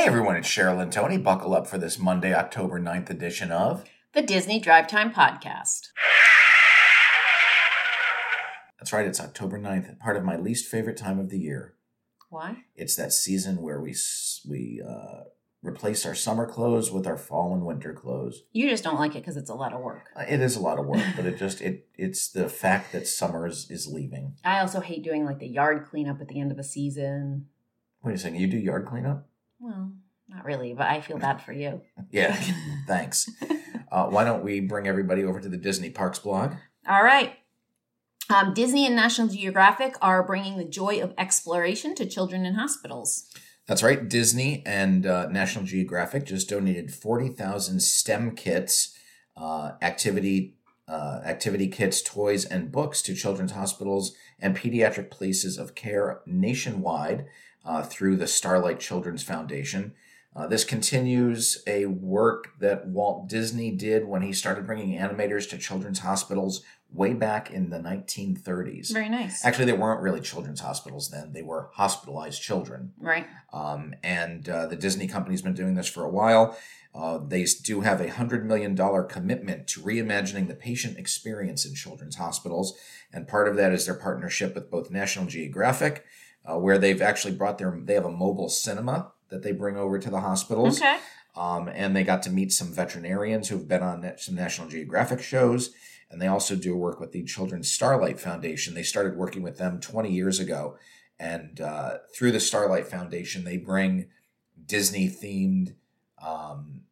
Hey everyone, it's Cheryl and Tony. Buckle up for this Monday, October 9th edition of the Disney Drive Time Podcast. That's right, it's October 9th, part of my least favorite time of the year. Why? It's that season where we we uh, replace our summer clothes with our fall and winter clothes. You just don't like it because it's a lot of work. Uh, It is a lot of work, but it just it it's the fact that summer is, is leaving. I also hate doing like the yard cleanup at the end of a season. Wait a second, you do yard cleanup? Well, not really, but I feel bad for you. Yeah, thanks. Uh, why don't we bring everybody over to the Disney Parks blog? All right. Um, Disney and National Geographic are bringing the joy of exploration to children in hospitals. That's right. Disney and uh, National Geographic just donated forty thousand STEM kits, uh, activity uh, activity kits, toys, and books to children's hospitals and pediatric places of care nationwide uh, through the Starlight Children's Foundation. Uh, this continues a work that Walt Disney did when he started bringing animators to children's hospitals way back in the 1930s. Very nice. Actually, they weren't really children's hospitals then; they were hospitalized children. right. Um, and uh, the Disney company's been doing this for a while. Uh, they do have a $100 million commitment to reimagining the patient experience in children's hospitals. And part of that is their partnership with both National Geographic, uh, where they've actually brought their, they have a mobile cinema that they bring over to the hospitals. Okay. Um, and they got to meet some veterinarians who've been on some National Geographic shows. And they also do work with the Children's Starlight Foundation. They started working with them 20 years ago. And uh, through the Starlight Foundation, they bring Disney themed um,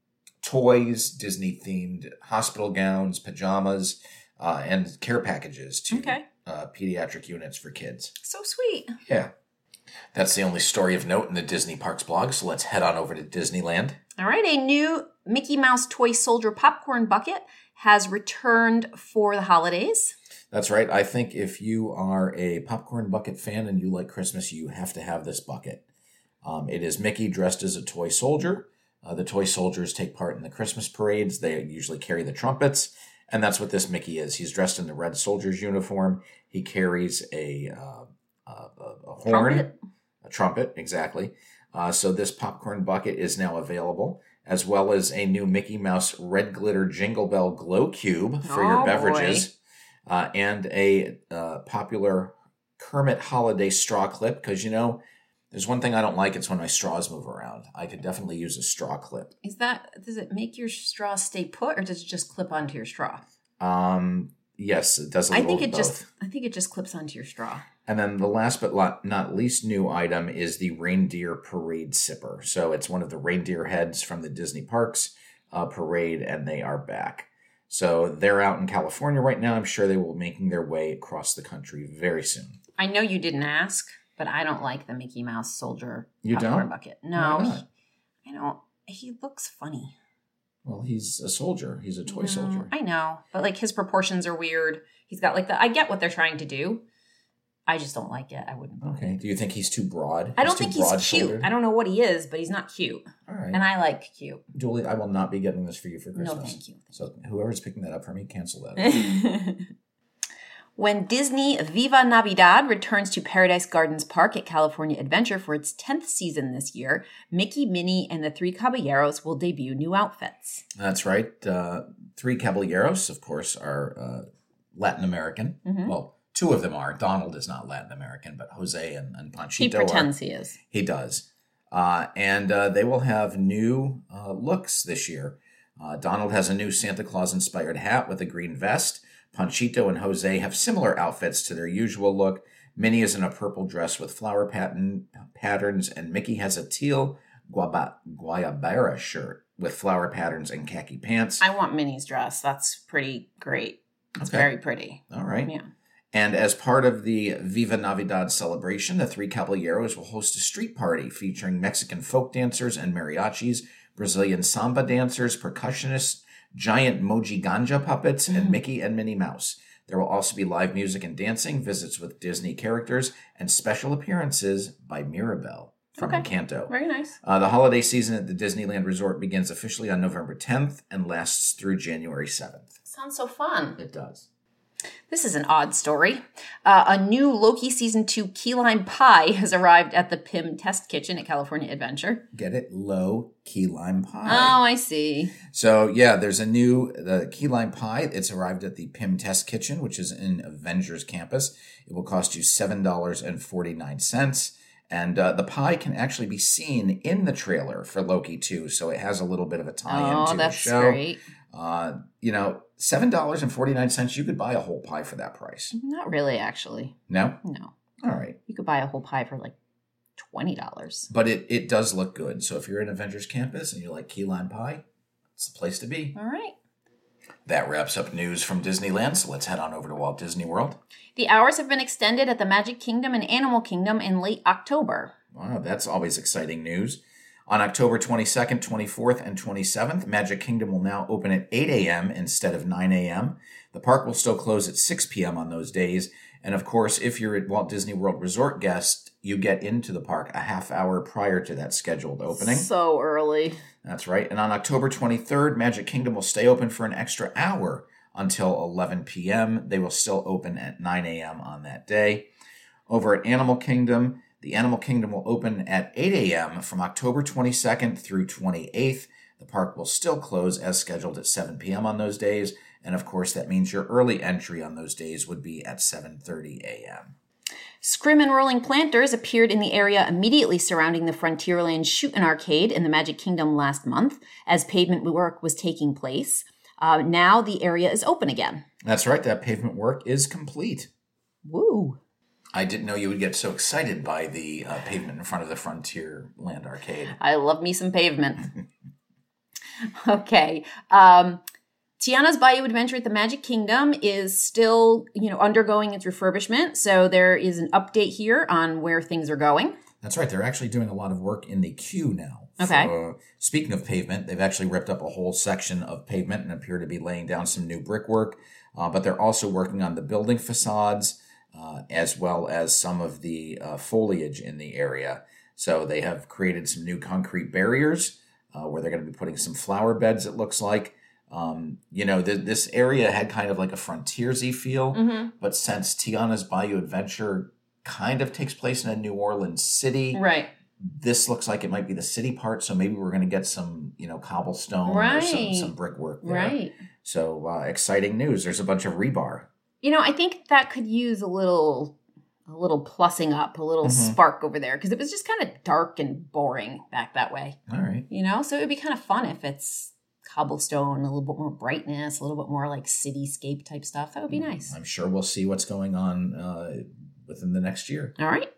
toys, Disney themed hospital gowns, pajamas, uh, and care packages to Okay. uh, pediatric units for kids. So sweet. Yeah. That's the only story of note in the Disney Parks blog. So let's head on over to Disneyland. All right. A new Mickey Mouse Toy Soldier popcorn bucket has returned for the holidays. That's right. I think if you are a popcorn bucket fan and you like Christmas, you have to have this bucket. Um, it is Mickey dressed as a toy soldier. Uh, the toy soldiers take part in the Christmas parades. They usually carry the trumpets, and that's what this Mickey is. He's dressed in the red soldier's uniform. He carries a, uh, a, a, horn, Trumpet? A trumpet, exactly. Uh, so this popcorn bucket is now available, as well as a new Mickey Mouse red glitter jingle bell glow cube for Oh, your beverages, uh, and a uh, popular Kermit holiday straw clip. Because you know, there's one thing I don't like. It's when my straws move around. I could definitely use a straw clip. Is that does it make your straw stay put or does it just clip onto your straw? Um, yes, it does. a I little I think it of just. I think it just clips onto your straw. And then the last but not least new item is the reindeer parade sipper. So it's one of the reindeer heads from the Disney Parks uh, parade, and they are back. So they're out in California right now. I'm sure they will be making their way across the country very soon. I know you didn't ask, but I don't like the Mickey Mouse soldier You popcorn don't? bucket. No, he- I don't. He looks funny. Well, he's a soldier. He's a toy No, soldier. I know, but like his proportions are weird. He's got like the. I get what they're trying to do. I just don't like it. I wouldn't. Okay. Do you think he's too broad? I don't too think he's cute. I don't know what he is, but he's not cute, All right. and I like cute. Julie, I will not be getting this for you for Christmas. No, thank you. So whoever's picking that up for me, cancel that. when Disney Viva Navidad returns to Paradise Gardens Park at California Adventure for its 10th season this year, Mickey, Minnie, and the Three Caballeros will debut new outfits. That's right. Uh, three Caballeros, of course, are uh, Latin American. Mhm. Well, two of them are. Donald is not Latin American, but Jose and, and Panchito He are. pretends he is. He does. Uh, and uh, they will have new uh, looks this year. Uh, Donald has a new Santa Claus inspired hat with a green vest. Panchito and Jose have similar outfits to their usual look. Minnie is in a purple dress with flower pattern patterns, and Mickey has a teal guaba, guayabera shirt with flower patterns and khaki pants. I want Minnie's dress. That's pretty great. It's Okay. very pretty. All right. Yeah. And as part of the Viva Navidad celebration, the Three Caballeros will host a street party featuring Mexican folk dancers and mariachis, Brazilian samba dancers, percussionists, giant mojiganga puppets, and Mhm. Mickey and Minnie Mouse. There will also be live music and dancing, visits with Disney characters, and special appearances by Mirabel from Okay. Encanto. Very nice. Uh, the holiday season at the Disneyland Resort begins officially on November 10th and lasts through January 7th. Sounds so fun. It does. This is an odd story. Uh, a new Loki season two key lime pie has arrived at the Pym Test Kitchen at California Adventure. Get it? Low key lime pie. Oh, I see. So yeah, there's a new the key lime pie. It's arrived at the Pym Test Kitchen, which is in Avengers Campus. It will cost you seven dollars and forty nine cents. And uh, the pie can actually be seen in the trailer for Loki 2, so it has a little bit of a tie-in Oh, to the show. great. Uh, you know, seven dollars and forty nine cents. You could buy a whole pie for that price. Not really, actually. No, No. all right, You could buy a whole pie for like $20. but it it does look good. So if you're in Avengers Campus and you like key lime pie, it's the place to be. All right. That wraps up news from Disneyland. So let's head on over to Walt Disney World. The hours have been extended at the Magic Kingdom and Animal Kingdom in late October. Wow, that's always exciting news. On October 22nd, 24th, and 27th, Magic Kingdom will now open at 8 a.m. instead of 9 a.m. The park will still close at 6 p.m. on those days. And of course, if you're a Walt Disney World Resort guest, you get into the park a half hour prior to that scheduled opening. So early. That's right. And on October 23rd, Magic Kingdom will stay open for an extra hour until 11 p.m. They will still open at 9 a.m. on that day. Over at Animal Kingdom, the Animal Kingdom will open at 8 a.m. from October 22nd through 28th. The park will still close as scheduled at 7 p.m. on those days. And of course, that means your early entry on those days would be at 7:30 a.m. Scrim and Rolling Planters appeared in the area immediately surrounding the Frontierland Shootin' Arcade in the Magic Kingdom last month as pavement work was taking place. Uh, now the area is open again. That's right, that pavement work is complete. Woo! I didn't know you would get so excited by the uh, pavement in front of the Frontierland Arcade. I love me some pavement. okay. Um, Tiana's Bayou Adventure at the Magic Kingdom is still, you know, undergoing its refurbishment. So there is an update here on where things are going. That's right. They're actually doing a lot of work in the queue now. Okay. For- speaking of pavement, they've actually ripped up a whole section of pavement and appear to be laying down some new brickwork. Uh, but they're also working on the building facades uh, as well as some of the uh, foliage in the area. So they have created some new concrete barriers uh, where they're going to be putting some flower beds. It looks like. Um, you know, th- this area had kind of like a frontiersy feel, Mm-hmm. but since Tiana's Bayou Adventure kind of takes place in a New Orleans city, Right. this looks like it might be the city part, so maybe we're going to get some, you know, cobblestone or some, some brickwork there. Right. So uh, exciting news! There's a bunch of rebar. You know, I think that could use a little a little plussing up, a little Mhm. spark over there because it was just kind of dark and boring back that way. All right. You know, so it would be kind of fun if it's cobblestone, a little bit more brightness, a little bit more like cityscape type stuff. That would be nice. I'm sure we'll see what's going on uh, within the next year. All right.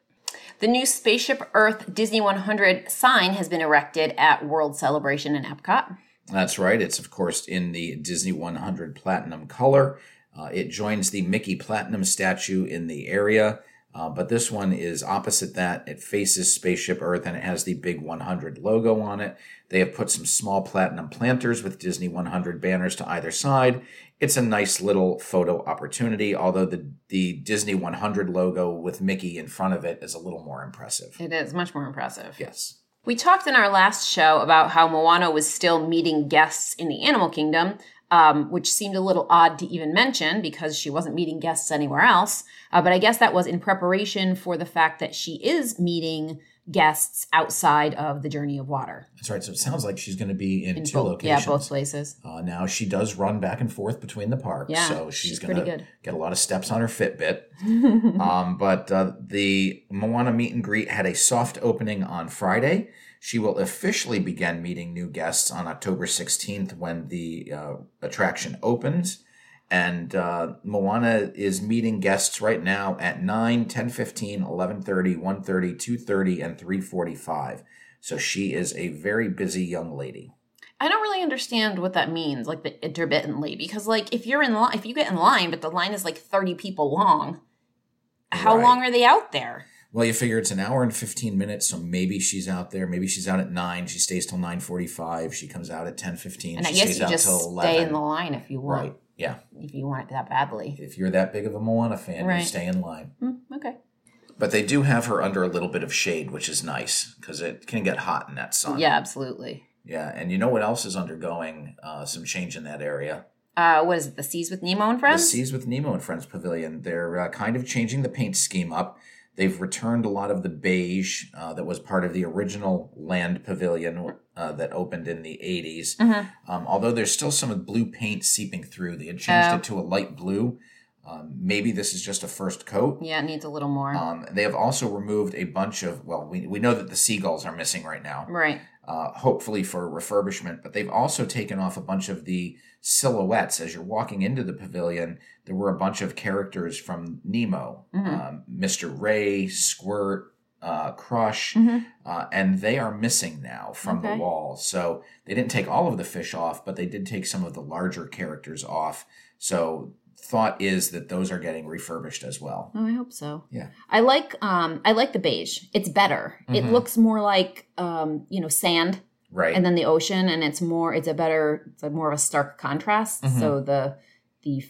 The new Spaceship Earth Disney 100 sign has been erected at World Celebration in Epcot. That's right. It's of course in the Disney 100 Platinum color. Uh, it joins the Mickey Platinum statue in the area, uh, but this one is opposite that. It faces Spaceship Earth and it has the big 100 logo on it. They have put some small platinum planters with Disney 100 banners to either side. It's a nice little photo opportunity, although the, the Disney 100 logo with Mickey in front of it is a little more impressive. It is much more impressive. Yes. We talked in our last show about how Moana was still meeting guests in the animal kingdom, um, which seemed a little odd to even mention because she wasn't meeting guests anywhere else. Uh, but I guess that was in preparation for the fact that she is meeting guests outside of the Journey of Water. That's right. So it sounds like she's going to be in, In two both, locations. yeah, both places. Uh, now she does run back and forth between the parks, Yeah, so she's, she's going to get a lot of steps on her Fitbit. um, but uh, the Moana meet and greet had a soft opening on Friday. She will officially begin meeting new guests on October 16th when the uh, attraction opens. And uh, Moana is meeting guests right now at 9, 10, 15, 11.30, 1.30, 2.30, and 3.45. So she is a very busy young lady. I don't really understand what that means, like the intermittently, because like if you're in line, if you get in line, but the line is like 30 people long, how Right. long are they out there? Well, you figure it's an hour and 15 minutes, so maybe she's out there. Maybe she's out at 9. She stays till 9.45. She comes out at 10.15. And I she guess stays you out just stay in the line if you want, Right. Yeah. if you want it that badly. If you're that big of a Moana fan, you stay in line. Hmm, okay. But they do have her under a little bit of shade, which is nice because it can get hot in that sun. Yeah, absolutely. Yeah. And you know what else is undergoing uh, some change in that area? Uh, what is it? The Seas with Nemo and Friends? The Seas with Nemo and Friends Pavilion. They're uh, kind of changing the paint scheme up. They've returned a lot of the beige uh, that was part of the original Land Pavilion uh, that opened in the 80s. Mm-hmm. Um, although there's still some of blue paint seeping through. They had changed Oh. it to a light blue. Um, maybe this is just a first coat. yeah, it needs a little more. Um, they have also removed a bunch of, well, we, we know that the seagulls are missing right now, right. Uh, hopefully for refurbishment, but they've also taken off a bunch of the silhouettes. As you're walking into the pavilion, there were a bunch of characters from Nemo Mhm. um, Mr. Ray, Squirt, uh, Crush, Mhm. uh, and they are missing now from Okay. the wall. So they didn't take all of the fish off, but they did take some of the larger characters off. So thought is that those are getting refurbished as well. Oh, I hope so. Yeah. I like um I like the beige. It's better. It Mhm. looks more like um, you know, sand Right. and then the ocean and it's more it's a better it's a more of a stark contrast. Mhm. So the the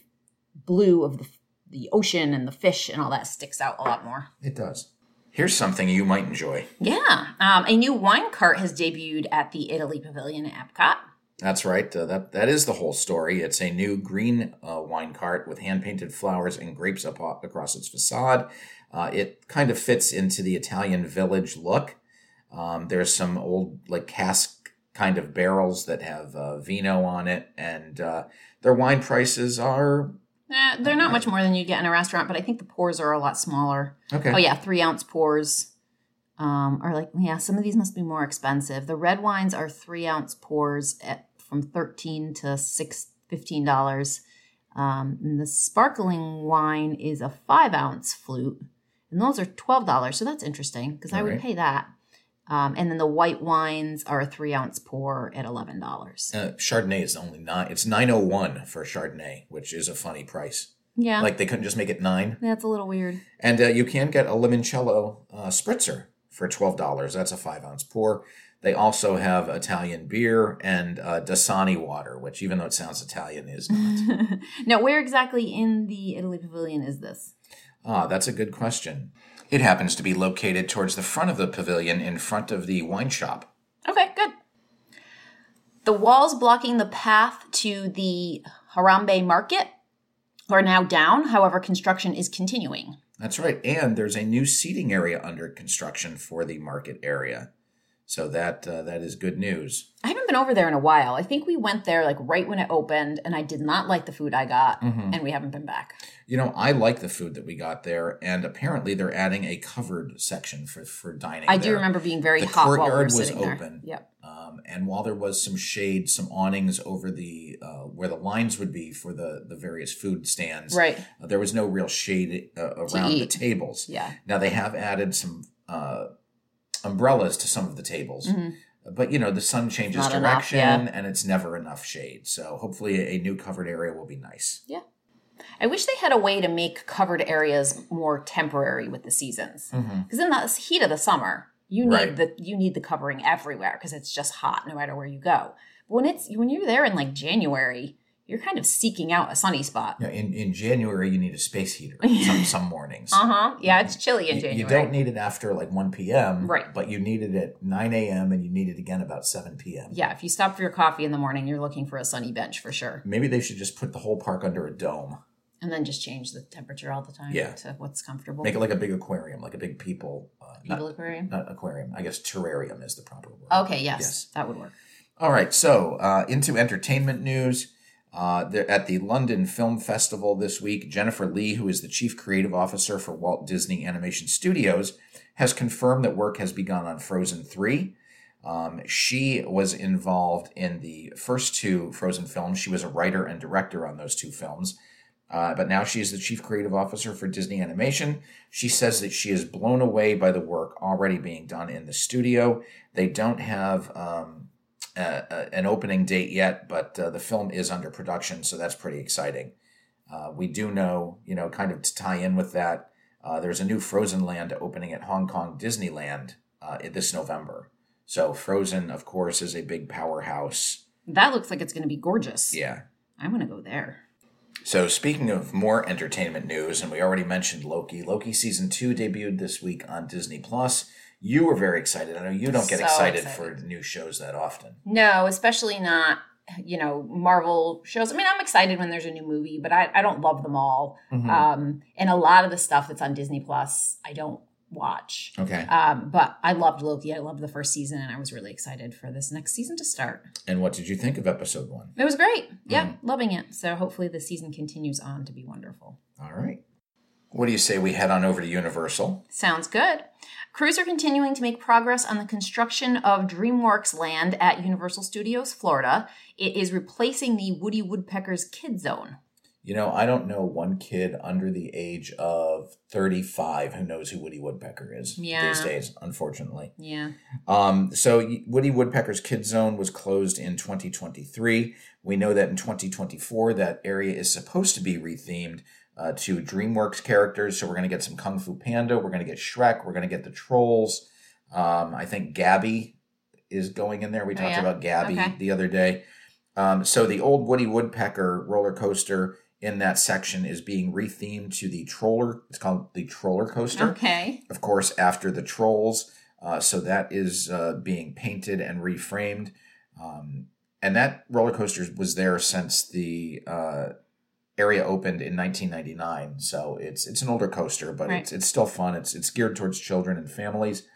blue of the the ocean and the fish and all that sticks out a lot more. it does. Here's something you might enjoy. Yeah. Um, a new wine cart has debuted at the Italy Pavilion at Epcot. That's right. Uh, that that is the whole story. It's a new green uh, wine cart with hand painted flowers and grapes up across its facade. Uh, it kind of fits into the Italian village look. Um, there's some old like cask kind of barrels that have uh, vino on it, and uh, their wine prices are Eh, they're not much more than you get in a restaurant, but I think the pours are a lot smaller. okay. Oh yeah, three ounce pours. Um, are like yeah, some of these must be more expensive. The red wines are three ounce pours at from thirteen to six fifteen dollars. Um, and the sparkling wine is a five ounce flute, and those are twelve dollars. So that's interesting because I would Alright. pay that. Um, and then the white wines are a three ounce pour at eleven dollars. Uh, Chardonnay is only nine. It's nine oh one for Chardonnay, which is a funny price. Yeah, Like they couldn't just make it nine. that's a little weird. And uh, you can get a limoncello uh, spritzer for twelve dollars. That's a five ounce pour. They also have Italian beer and uh, Dasani water, which even though it sounds Italian, is not. now, where exactly in the Italy Pavilion is this? ah, that's a good question. It happens to be located towards the front of the pavilion, in front of the wine shop. Okay, good. The walls blocking the path to the Harambe market are now down. However, construction is continuing. That's right. And there's a new seating area under construction for the market area. So that uh, that is good news. I haven't been over there in a while. I think we went there like right when it opened, and I did not like the food I got, Mhm. and we haven't been back. You know, I like the food that we got there, and apparently they're adding a covered section for for dining. I do remember being very The hot while we were was sitting there. open. Yep. Um, and while there was some shade, some awnings over the uh, where the lines would be for the the various food stands, Right. uh, there was no real shade uh, around the tables. Yeah. Now they have added some uh, umbrellas to some of the tables, Mhm. but you know the sun changes Not enough, direction, yeah. and it's never enough shade. So hopefully, a, new covered area will be nice. Yeah i wish they had a way to make covered areas more temporary with the seasons. Mm-hmm. Because in the heat of the summer, you need Right. the you need the covering everywhere because it's just hot no matter where you go. But when it's when you're there in like January, you're kind of seeking out a sunny spot. Yeah, in in January you need a space heater some some mornings. Uh huh. Yeah, it's chilly in You- January. You don't need it after like 1 p.m. Right. But you need it at 9 a.m. and you need it again about 7 p.m. yeah, if you stop for your coffee in the morning, you're looking for a sunny bench for sure, Maybe they should just put the whole park under a dome. and then just change the temperature all the time Yeah. to what's comfortable. Make it like a big aquarium, like a big people. Uh, People not, aquarium. not aquarium. I guess terrarium is the proper word. Okay, yes, Yes. that would work. All right. So uh, into entertainment news. Uh, at the London Film Festival this week, Jennifer Lee, who is the chief creative officer for Walt Disney Animation Studios, has confirmed that work has begun on Frozen 3. Um, she was involved in the first two Frozen films. She was a writer and director on those two films. Uh, but now she is the chief creative officer for Disney Animation. She says that she is blown away by the work already being done in the studio. They don't have um, a, a- an opening date yet, but uh, the film is under production, so that's pretty exciting. Uh, we do know, you know, kind of to tie in with that, uh, there's a new Frozen Land opening at Hong Kong Disneyland uh, this November. So Frozen, of course, is a big powerhouse. That looks like it's going to be gorgeous. Yeah. I want to go there. So speaking of more entertainment news, and we already mentioned Loki. Loki season two debuted this week on Disney Plus. You were very excited. I know you don't get So excited, excited. for new shows that often. No, especially not you know, Marvel shows. I mean, I'm excited when there's a new movie, but I, I don't love them all. Mhm. Um, and a lot of the stuff that's on Disney Plus, I don't watch. okay. Um, but I loved Loki. I loved the first season, and I was really excited for this next season to start. And what did you think of episode one? It was great. Yeah, Mm. loving it. So hopefully the season continues on to be wonderful. All right. What do you say we head on over to Universal? Sounds good. Crews are continuing to make progress on the construction of DreamWorks Land at Universal Studios Florida. It is replacing the Woody Woodpecker's Kid Zone. You know, I don't know one kid under the age of 35 who knows who Woody Woodpecker is Yeah. these days, unfortunately. Yeah. Um, so Woody Woodpecker's Kid Zone was closed in 2023. We know that in 2024, that area is supposed to be rethemed uh, to DreamWorks characters. So we're going to get some Kung Fu Panda, we're going to get Shrek, we're going to get the Trolls. Um, I think Gabby is going in there. We Oh, talked yeah? about Gabby Okay. the other day. Um, so the old Woody Woodpecker roller coaster in that section is being rethemed to the Troller. It's called the Troller Coaster Okay. of course, after the trolls. Uh, so that is uh, being painted and reframed. Um, and that roller coaster was there since the uh, area opened in 1999. So it's it's an older coaster, but Right. it's it's still fun. It's it's geared towards children and families.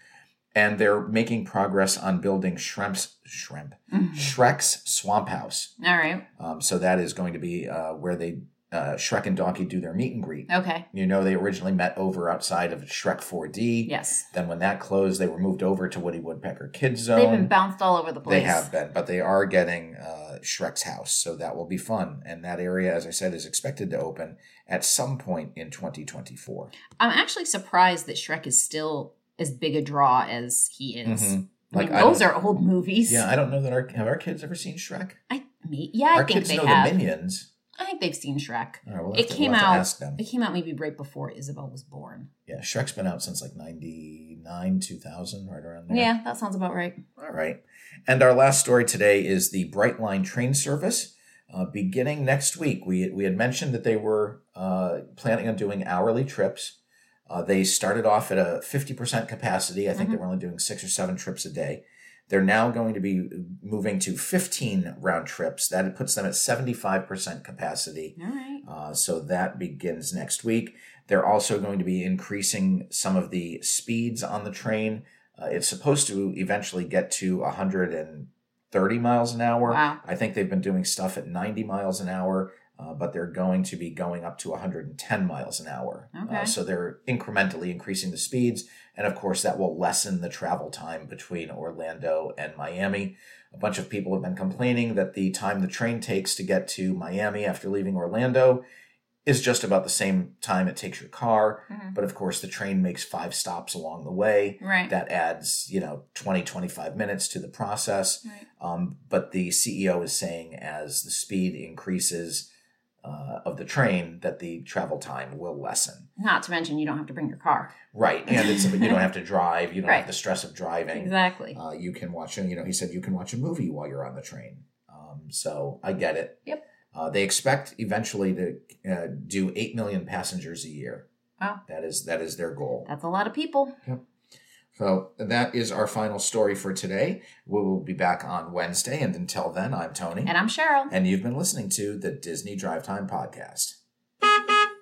And they're making progress on building Shrimp's Shrimp Mhm. Shrek's Swamp House. All right. Um, so that is going to be uh, where they uh, Shrek and Donkey do their meet and greet. Okay. You know, they originally met over outside of Shrek 4D. Yes. Then when that closed, they were moved over to Woody Woodpecker Kids Zone. They've been bounced all over the place. They have been, but they are getting uh, Shrek's house, so that will be fun. And that area, as I said, is expected to open at some point in 2024. I'm actually surprised that Shrek is still as big a draw as he is. Mhm. I Like mean, I those are old movies. Yeah, I don't know that our have our kids ever seen Shrek. I me, yeah, I our think kids they know have. the Minions. I think they've seen Shrek. All right, we'll It to- came we'll out. It came out maybe right before Isabel was born. Yeah, Shrek's been out since like 99, 2000, right around there. Yeah, that sounds about right. All right. And our last story today is the Brightline train service. Uh, beginning next week, we, we had mentioned that they were uh, planning on doing hourly trips. Uh, they started off at a 50% capacity. I think they were only doing six or seven trips a day. They're now going to be moving to 15 round trips. That puts them at 75% capacity. All right. Uh, so that begins next week. They're also going to be increasing some of the speeds on the train. Uh, it's supposed to eventually get to 130 miles an hour. Wow. I think they've been doing stuff at 90 miles an hour, uh, but they're going to be going up to 110 miles an hour. Okay. Uh, so they're incrementally increasing the speeds. And of course, that will lessen the travel time between Orlando and Miami. A bunch of people have been complaining that the time the train takes to get to Miami after leaving Orlando is just about the same time it takes your car. Mhm. But of course, the train makes five stops along the way. Right. That adds, you know, 20, 25 minutes to the process. right. Um, but the CEO is saying as the speed increases uh, of the train, that the travel time will lessen. Not to mention you don't have to bring your car. Right. And it's you don't have to drive. You don't Right. have the stress of driving. Exactly. Uh, you can watch, you know, he said you can watch a movie while you're on the train. Um, so I get it. Yep. Uh, they expect eventually to uh, do 8 million passengers a year. Wow. That is that is their goal. That's a lot of people. So that is our final story for today. We will be back on Wednesday. And until then, I'm Tony. And I'm Cheryl. and you've been listening to the Disney Drive Time Podcast.